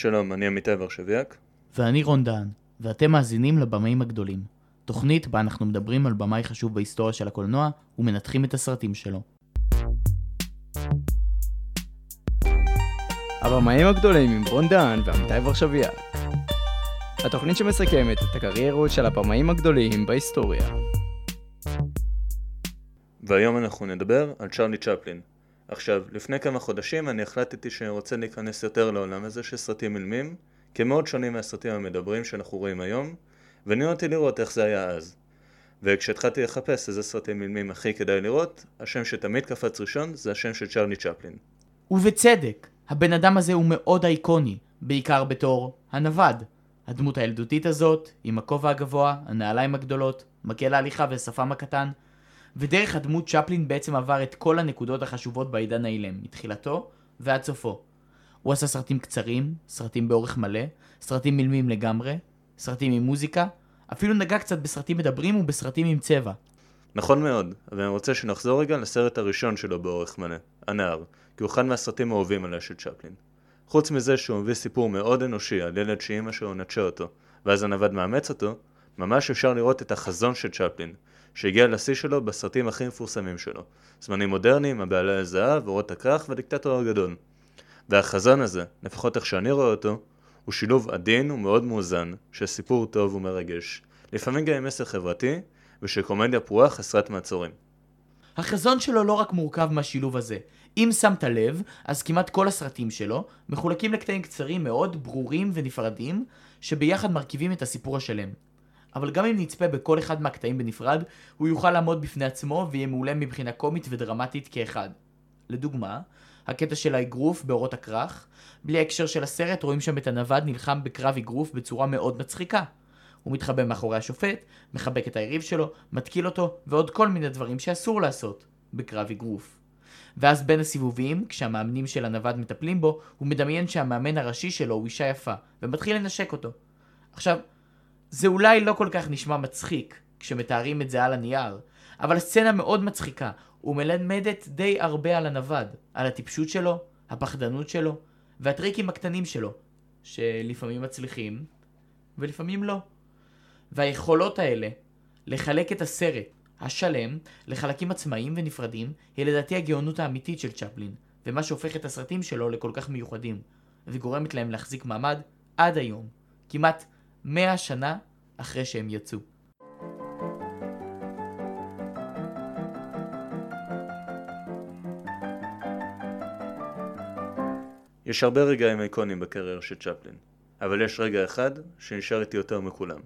שלום, אני עמיתי ורשביאק. ואני רון דהן, ואתם מאזינים לבמאים הגדולים. תוכנית בה אנחנו מדברים על במאי חשוב בהיסטוריה של הקולנוע ומנתחים את הסרטים שלו. הבמאים הגדולים עם רון דהן ועמיתי ורשביאק. התוכנית שמסכמת את הקריירות של הבמאים הגדולים בהיסטוריה. והיום אנחנו נדבר על צ'רלי צ'פלין. עכשיו, לפני כמה חודשים אני החלטתי שאני רוצה להיכנס יותר לעולם הזה של סרטים אילמים, כמאוד שונים מהסרטים המדברים שאנחנו רואים היום, ועניין אותי לראות איך זה היה אז. וכשהתחלתי לחפש איזה סרטים אילמים הכי כדאי לראות, השם שתמיד קפץ ראשון זה השם של צ'רלי צ'פלין. ובצדק, הבן אדם הזה הוא מאוד אייקוני, בעיקר בתור הנווד. הדמות הילדותית הזאת, עם הכובע הגבוה, הנעליים הגדולות, מקל ההליכה ושפם הקטן, ודרך הדמות צ'פלין בעצם עבר את כל הנקודות החשובות בעידן האילם, מתחילתו ועד סופו. הוא עשה סרטים קצרים, סרטים באורך מלא, סרטים אילמים לגמרי, סרטים עם מוזיקה, אפילו נגע קצת בסרטים מדברים ובסרטים עם צבע. נכון מאוד, אבל אני רוצה שנחזור רגע לסרט הראשון שלו באורך מלא, הנער, כי הוא אחד מהסרטים האהובים עליה של צ'פלין. חוץ מזה שהוא מביא סיפור מאוד אנושי על ילד שאימא שלו נטשה אותו, ואז הנווד מאמץ אותו, ממש אפשר לראות את החזון של צ'פלין, שהגיע לשיא שלו בסרטים הכי מפורסמים שלו. זמנים מודרניים, הבעלי הזהב, אורות הכרך והדיקטטור הגדול. והחזון הזה, לפחות איך שאני רואה אותו, הוא שילוב עדין ומאוד מאוזן של סיפור טוב ומרגש, לפעמים גם עם מסר חברתי, ושל קומדיה פרועה חסרת מעצורים. החזון שלו לא רק מורכב מהשילוב הזה. אם שמת לב, אז כמעט כל הסרטים שלו מחולקים לקטעים קצרים מאוד, ברורים ונפרדים, שביחד מרכיבים את הסיפור השלם. אבל גם אם נצפה בכל אחד מהקטעים בנפרד, הוא יוכל לעמוד בפני עצמו ויהיה מעולה מבחינה קומית ודרמטית כאחד. לדוגמה, הקטע של האגרוף באורות הכרך, בלי ההקשר של הסרט רואים שם את הנווד נלחם בקרב אגרוף בצורה מאוד מצחיקה. הוא מתחבא מאחורי השופט, מחבק את היריב שלו, מתקיל אותו, ועוד כל מיני דברים שאסור לעשות בקרב אגרוף. ואז בין הסיבובים, כשהמאמנים של הנווד מטפלים בו, הוא מדמיין שהמאמן הראשי שלו הוא אישה יפה, ומתחיל לנשק אותו. עכשיו, זה אולי לא כל כך נשמע מצחיק, כשמתארים את זה על הנייר, אבל הסצנה מאוד מצחיקה, ומלמדת די הרבה על הנווד, על הטיפשות שלו, הפחדנות שלו, והטריקים הקטנים שלו, שלפעמים מצליחים, ולפעמים לא. והיכולות האלה, לחלק את הסרט השלם לחלקים עצמאיים ונפרדים, היא לדעתי הגאונות האמיתית של צ'פלין, ומה שהופך את הסרטים שלו לכל כך מיוחדים, וגורמת להם להחזיק מעמד עד היום, כמעט 100 שנה אחרי שהם יצאו. יש הרבה רגעים איקונים בקריירה של צ'פלין, אבל יש רגע אחד שנשאר איתי יותר מכולם,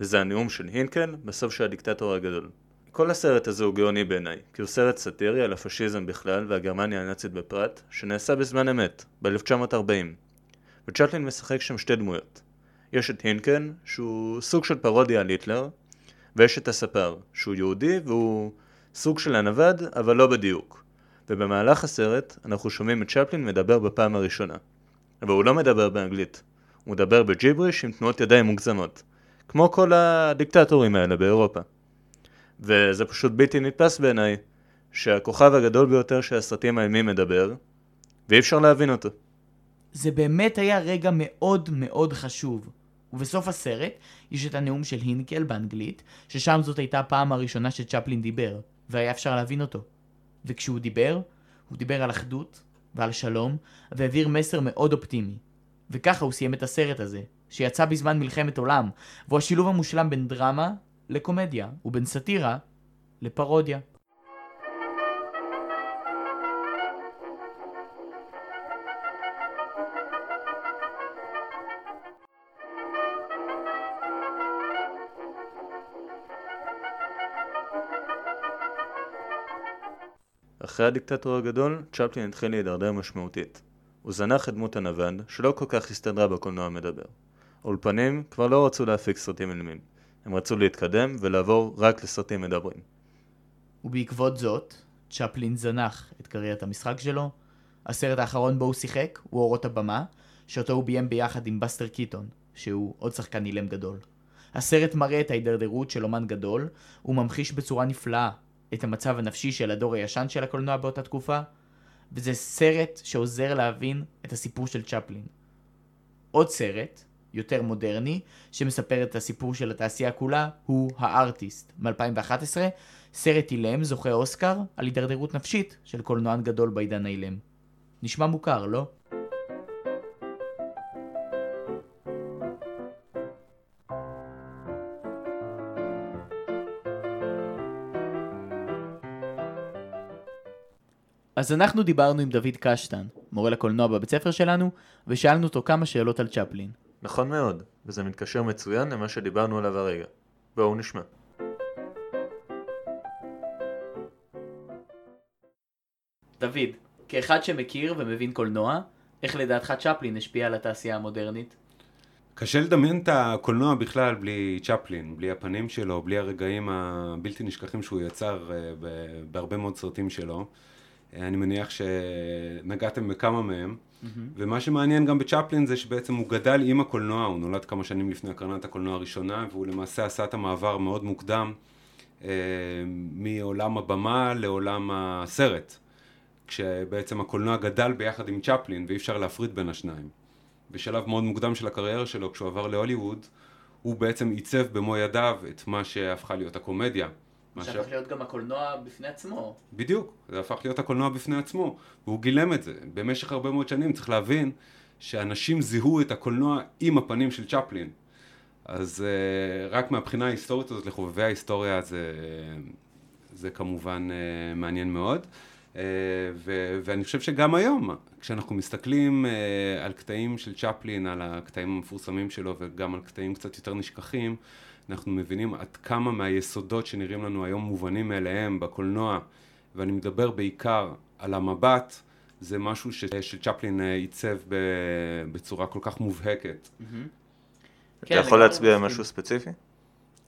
וזה הנאום של הינקל בסוף של הדיקטטור הגדול. כל הסרט הזה הוא גאוני בעיניי, כי הוא סרט סאטירי על הפשיזם בכלל והגרמניה הנאצית בפרט, שנעשה בזמן אמת, ב-1940. וצ'פלין משחק שם שתי דמויות. יש את הינקן, שהוא סוג של פרודיה על היטלר, ויש את הספר, שהוא יהודי והוא סוג של הנווד, אבל לא בדיוק. ובמהלך הסרט אנחנו שומעים את צ'פלין מדבר בפעם הראשונה. אבל הוא לא מדבר באנגלית, הוא מדבר בג'יבריש עם תנועות ידיים מוגזמות. כמו כל הדיקטטורים האלה באירופה. וזה פשוט בלתי נתפס בעיניי, שהכוכב הגדול ביותר של הסרטים האימים מדבר, ואי אפשר להבין אותו. זה באמת היה רגע מאוד מאוד חשוב. ובסוף הסרט יש את הנאום של הינקל באנגלית, ששם זאת הייתה הפעם הראשונה שצ'פלין דיבר, והיה אפשר להבין אותו. וכשהוא דיבר, הוא דיבר על אחדות ועל שלום, והעביר מסר מאוד אופטימי. וככה הוא סיים את הסרט הזה, שיצא בזמן מלחמת עולם, והוא השילוב המושלם בין דרמה לקומדיה, ובין סאטירה לפרודיה. אחרי הדיקטטור הגדול, צ'פלין התחיל להידרדר משמעותית. הוא זנח את דמות הנווד, שלא כל כך הסתדרה בקולנוע המדבר. האולפנים כבר לא רצו להפיק סרטים אילמים. הם רצו להתקדם ולעבור רק לסרטים מדברים. ובעקבות זאת, צ'פלין זנח את קריירת המשחק שלו. הסרט האחרון בו הוא שיחק הוא אורות הבמה, שאותו הוא ביים ביחד עם בסטר קיטון, שהוא עוד שחקן אילם גדול. הסרט מראה את ההידרדרות של אומן גדול, וממחיש בצורה נפלאה את המצב הנפשי של הדור הישן של הקולנוע באותה תקופה, וזה סרט שעוזר להבין את הסיפור של צ'פלין. עוד סרט, יותר מודרני, שמספר את הסיפור של התעשייה כולה, הוא הארטיסט, מ-2011, סרט אילם, זוכה אוסקר, על הידרדרות נפשית של קולנוען גדול בעידן האילם. נשמע מוכר, לא? אז אנחנו דיברנו עם דוד קשטן, מורה לקולנוע בבית ספר שלנו, ושאלנו אותו כמה שאלות על צ'פלין. נכון מאוד, וזה מתקשר מצוין למה שדיברנו עליו הרגע. בואו נשמע. דוד, כאחד שמכיר ומבין קולנוע, איך לדעתך צ'פלין השפיע על התעשייה המודרנית? קשה לדמיין את הקולנוע בכלל בלי צ'פלין, בלי הפנים שלו, בלי הרגעים הבלתי נשכחים שהוא יצר אה, בהרבה מאוד סרטים שלו. אה, אני מניח שנגעתם בכמה מהם. ומה שמעניין גם בצ'פלין זה שבעצם הוא גדל עם הקולנוע, הוא נולד כמה שנים לפני הקרנת הקולנוע הראשונה, והוא למעשה עשה את המעבר מאוד מוקדם אה, מעולם הבמה לעולם הסרט. כשבעצם הקולנוע גדל ביחד עם צ'פלין ואי אפשר להפריד בין השניים. בשלב מאוד מוקדם של הקריירה שלו, כשהוא עבר להוליווד, הוא בעצם עיצב במו ידיו את מה שהפכה להיות הקומדיה. מה ש- שהפך להיות גם הקולנוע בפני עצמו. בדיוק, זה הפך להיות הקולנוע בפני עצמו, והוא גילם את זה. במשך הרבה מאוד שנים צריך להבין שאנשים זיהו את הקולנוע עם הפנים של צ'פלין. אז uh, רק מהבחינה ההיסטורית הזאת לחובבי ההיסטוריה זה, זה כמובן uh, מעניין מאוד. Uh, ו- ואני חושב שגם היום, כשאנחנו מסתכלים uh, על קטעים של צ'פלין, על הקטעים המפורסמים שלו וגם על קטעים קצת יותר נשכחים, אנחנו מבינים עד כמה מהיסודות שנראים לנו היום מובנים מאליהם בקולנוע, ואני מדבר בעיקר על המבט, זה משהו ש- שצ'פלין אה, עיצב ב- בצורה כל כך מובהקת. אתה כן, יכול להצביע על. משהו ספציפי?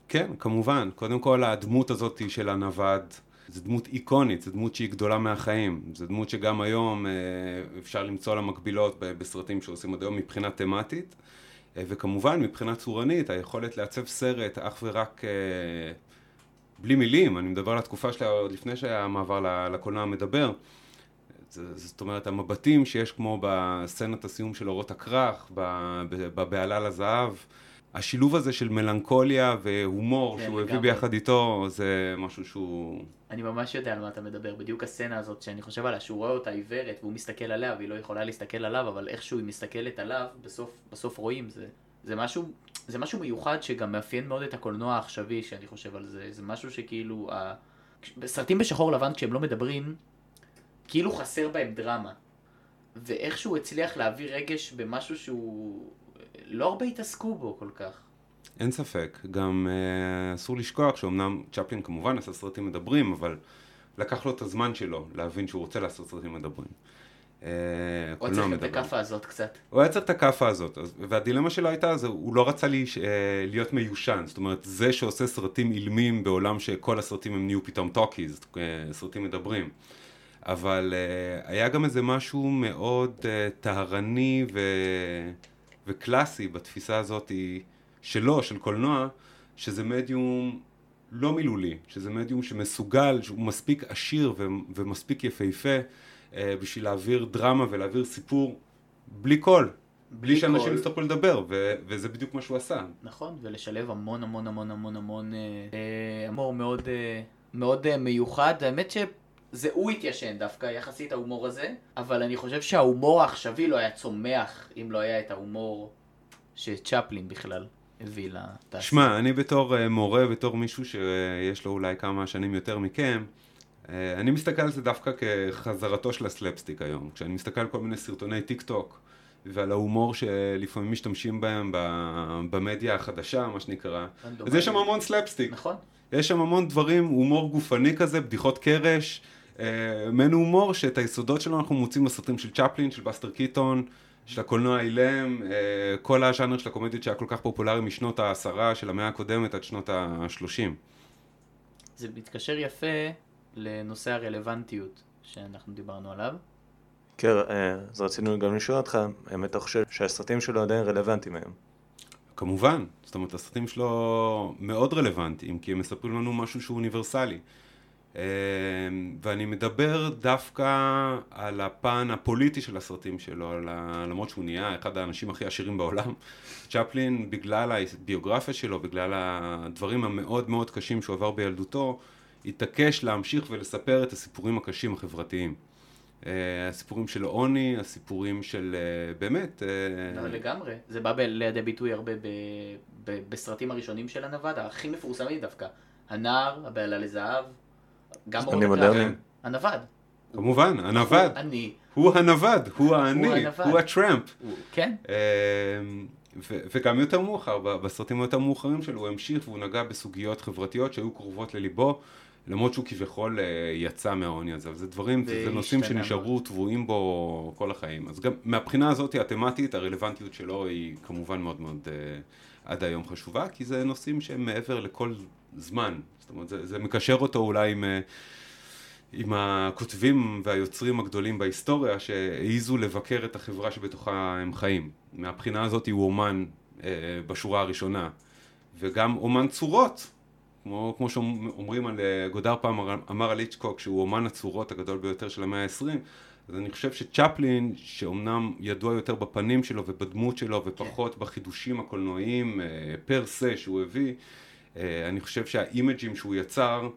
כן, כמובן. קודם כל, הדמות הזאת של הנווד, זו דמות איקונית, זו דמות שהיא גדולה מהחיים. זו דמות שגם היום אה, אפשר למצוא לה מקבילות ב- בסרטים שעושים עד היום מבחינה תמטית. אה, וכמובן, מבחינה צורנית, היכולת לעצב סרט אך ורק אה, בלי מילים, אני מדבר על התקופה שלה עוד לפני שהמעבר ל- לקולנוע מדבר. זה- זאת אומרת, המבטים שיש כמו בסצנת הסיום של אורות הכרך, בבהלה לזהב, השילוב הזה של מלנכוליה והומור כן, שהוא הביא. ביחד איתו, זה משהו שהוא... אני ממש יודע על מה אתה מדבר, בדיוק הסצנה הזאת שאני חושב עליה, שהוא רואה אותה עיוורת והוא מסתכל עליה והיא לא יכולה להסתכל עליו, אבל איכשהו היא מסתכלת עליו, בסוף, בסוף רואים, זה, זה משהו, זה משהו מיוחד שגם מאפיין מאוד את הקולנוע העכשווי, שאני חושב על זה, זה משהו שכאילו, ה... סרטים בשחור לבן כשהם לא מדברים, כאילו חסר בהם דרמה, ואיכשהו הצליח להביא רגש במשהו שהוא, לא הרבה התעסקו בו כל כך. אין ספק. גם אה, אסור לשכוח שאומנם צ'פלין כמובן עשה סרטים מדברים, אבל לקח לו את הזמן שלו להבין שהוא רוצה לעשות סרטים מדברים. אה, הוא צריך את. הכאפה הזאת קצת. הוא היה צריך את הכאפה הזאת, והדילמה שלו הייתה, זה, הוא לא רצה לי, אה, להיות מיושן, זאת אומרת, זה שעושה סרטים אילמים בעולם שכל הסרטים הם נהיו פתאום talkies, אה, סרטים מדברים. אבל אה, היה גם איזה משהו מאוד אה, טהרני ו... וקלאסי בתפיסה הזאת שלו, של קולנוע, שזה מדיום לא מילולי, שזה מדיום שמסוגל, שהוא מספיק עשיר ו... ומספיק יפה פה אה, בשביל להעביר דרמה ולהעביר סיפור בלי קול, בלי שאנשים קול. יצטרכו לדבר, ו... וזה בדיוק מה שהוא עשה. נכון, ולשלב המון המון המון המון המון אה, אה, הומור מאוד, אה, מאוד אה, מיוחד. האמת שזה הוא התיישן דווקא, יחסית ההומור הזה, אבל אני חושב שההומור העכשווי לא היה צומח אם לא היה את ההומור שצ'פלין בכלל הביא לתעשייה. שמע, אני בתור uh, מורה, בתור מישהו שיש לו אולי כמה שנים יותר מכם, uh, אני מסתכל על זה דווקא כחזרתו של הסלפסטיק היום. כשאני מסתכל על כל מיני סרטוני טיק טוק ועל ההומור שלפעמים משתמשים בהם במדיה החדשה, מה שנקרא, אז יש שם המון סלפסטיק. נכון, יש שם המון דברים, הומור גופני כזה, בדיחות קרש, אה, מעין הומור שאת היסודות שלו אנחנו מוצאים בסרטים של צ'פלין, של בסטר קיטון, של הקולנוע האילם, אה, כל הז'אנר של הקומדיות שהיה כל כך פופולרי משנות העשרה של המאה הקודמת עד שנות השלושים. זה מתקשר יפה לנושא הרלוונטיות שאנחנו דיברנו עליו. כן, אה, אז רצינו גם לשאול אותך, האם אתה חושב שהסרטים שלו עדיין רלוונטיים היום? כמובן, זאת אומרת הסרטים שלו מאוד רלוונטיים, כי הם מספרים לנו משהו שהוא אוניברסלי. אה, ואני מדבר דווקא על הפן הפוליטי של הסרטים שלו, למרות שהוא נהיה אחד האנשים הכי עשירים בעולם. צ'פלין, בגלל הביוגרפיה שלו, בגלל הדברים המאוד מאוד קשים שהוא עבר בילדותו, התעקש להמשיך ולספר את הסיפורים הקשים החברתיים. אה, הסיפורים של עוני, הסיפורים של אה, באמת... אה, לא, לגמרי. זה בא ב- לידי ביטוי הרבה ב- ב- בסרטים הראשונים של הנווד, הכי מפורסמים דווקא. הנער, הבהלה לזהב, גם הקרב. מודרניים. הנווד. כמובן, הנווד. אני. הוא הנווד, הוא האני, הנווד. הוא ה Tramp. כן? ו- וגם יותר מאוחר, בסרטים היותר מאוחרים שלו, הוא המשיך והוא נגע בסוגיות חברתיות שהיו קרובות לליבו, למרות שהוא כביכול אה, יצא מהעוני הזה. זה דברים, זה, נושאים שנשארו טבועים בו כל החיים. אז גם מהבחינה הזאת התמטית, הרלוונטיות שלו היא כמובן מאוד מאוד אה, עד היום חשובה, כי זה נושאים שהם מעבר לכל זמן. זאת אומרת, זה, זה מקשר אותו אולי עם... אה, עם הכותבים והיוצרים הגדולים בהיסטוריה שהעיזו לבקר את החברה שבתוכה הם חיים. מהבחינה הזאת הוא אומן אה, בשורה הראשונה, וגם אומן צורות, כמו, כמו שאומרים על אה, גודאר פעם אמר- על היצ'קוק שהוא אומן הצורות הגדול ביותר של המאה ה-20, אז אני חושב שצ'פלין, שאומנם ידוע יותר בפנים שלו ובדמות שלו ופחות בחידושים הקולנועיים אה, per se שהוא הביא, אני חושב שהאימג'ים שהוא יצר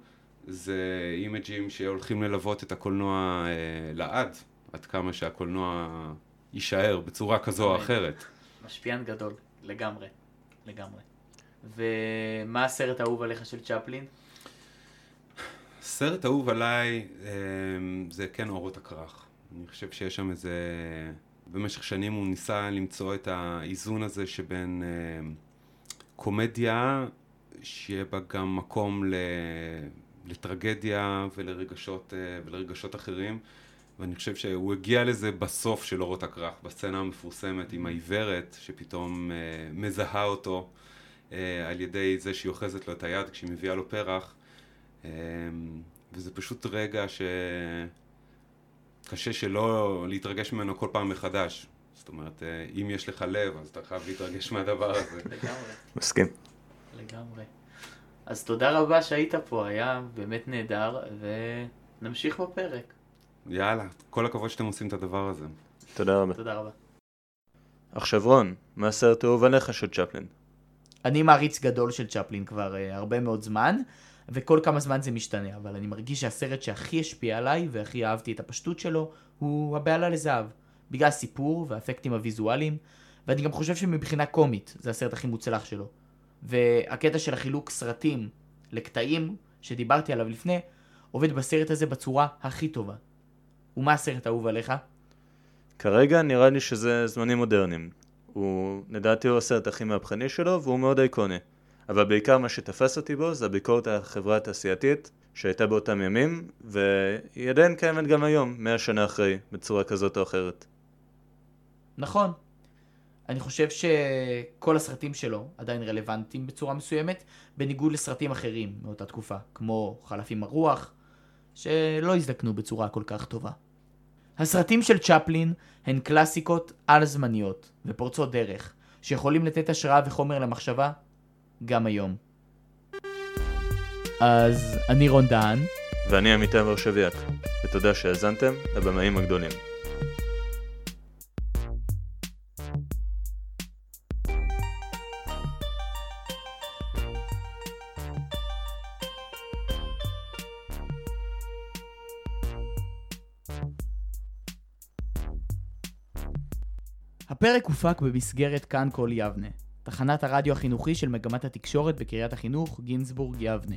זה אימג'ים שהולכים ללוות את הקולנוע אה, לעד, עד כמה שהקולנוע יישאר בצורה כזו או. אחרת. משפיען גדול. לגמרי. לגמרי. ומה הסרט האהוב עליך של צ'פלין? סרט אהוב עליי אה, זה כן אורות הכרך. אני חושב שיש שם איזה... במשך שנים הוא ניסה למצוא את האיזון הזה שבין אה, קומדיה, שיהיה בה גם מקום ל... לטרגדיה ולרגשות, אה, ולרגשות אחרים. ואני חושב שהוא הגיע לזה בסוף של אורות הכרך, בסצנה המפורסמת עם העיוורת, שפתאום אה, מזהה אותו אה, על ידי זה שהיא אוחזת לו את היד כשהיא מביאה לו פרח. אה, וזה פשוט רגע שקשה שלא להתרגש ממנו כל פעם מחדש. זאת אומרת, אה, אם יש לך לב, אז אתה חייב להתרגש מהדבר הזה. לגמרי. מסכים. לגמרי. אז תודה רבה שהיית פה, היה באמת נהדר, ונמשיך בפרק. יאללה, כל הכבוד שאתם עושים את הדבר הזה. תודה רבה. תודה רבה. עכשיו רון, מה הסרט האהוב עליך של צ'פלין? אני מעריץ גדול של צ'פלין כבר uh, הרבה מאוד זמן, וכל כמה זמן זה משתנה, אבל אני מרגיש שהסרט שהכי השפיע עליי, והכי אהבתי את הפשטות שלו, הוא הבעלה לזהב. בגלל הסיפור והאפקטים הוויזואליים, ואני גם חושב שמבחינה קומית, זה הסרט הכי מוצלח שלו. והקטע של החילוק סרטים לקטעים, שדיברתי עליו לפני, עובד בסרט הזה בצורה הכי טובה. ומה הסרט האהוב עליך? כרגע נראה לי שזה זמנים מודרניים. הוא, לדעתי הוא הסרט הכי מהפכני שלו והוא מאוד איקוני. אבל בעיקר מה שתפס אותי בו זה הביקורת על החברה התעשייתית שהייתה באותם ימים, והיא עדיין קיימת גם היום, מאה שנה אחרי, בצורה כזאת או אחרת. נכון. אני חושב שכל הסרטים שלו עדיין רלוונטיים בצורה מסוימת, בניגוד לסרטים אחרים מאותה תקופה, כמו חלף עם הרוח, שלא הזדקנו בצורה כל כך טובה. הסרטים של צ'פלין הן קלאסיקות על-זמניות ופורצות דרך, שיכולים לתת השראה וחומר למחשבה גם היום. אז אני רון דהן, ואני עמיתי ורשביאק, ותודה שהאזנתם לבמאים הגדולים. הפרק הופק במסגרת כאן כל יבנה, תחנת הרדיו החינוכי של מגמת התקשורת בקריית החינוך גינזבורג יבנה.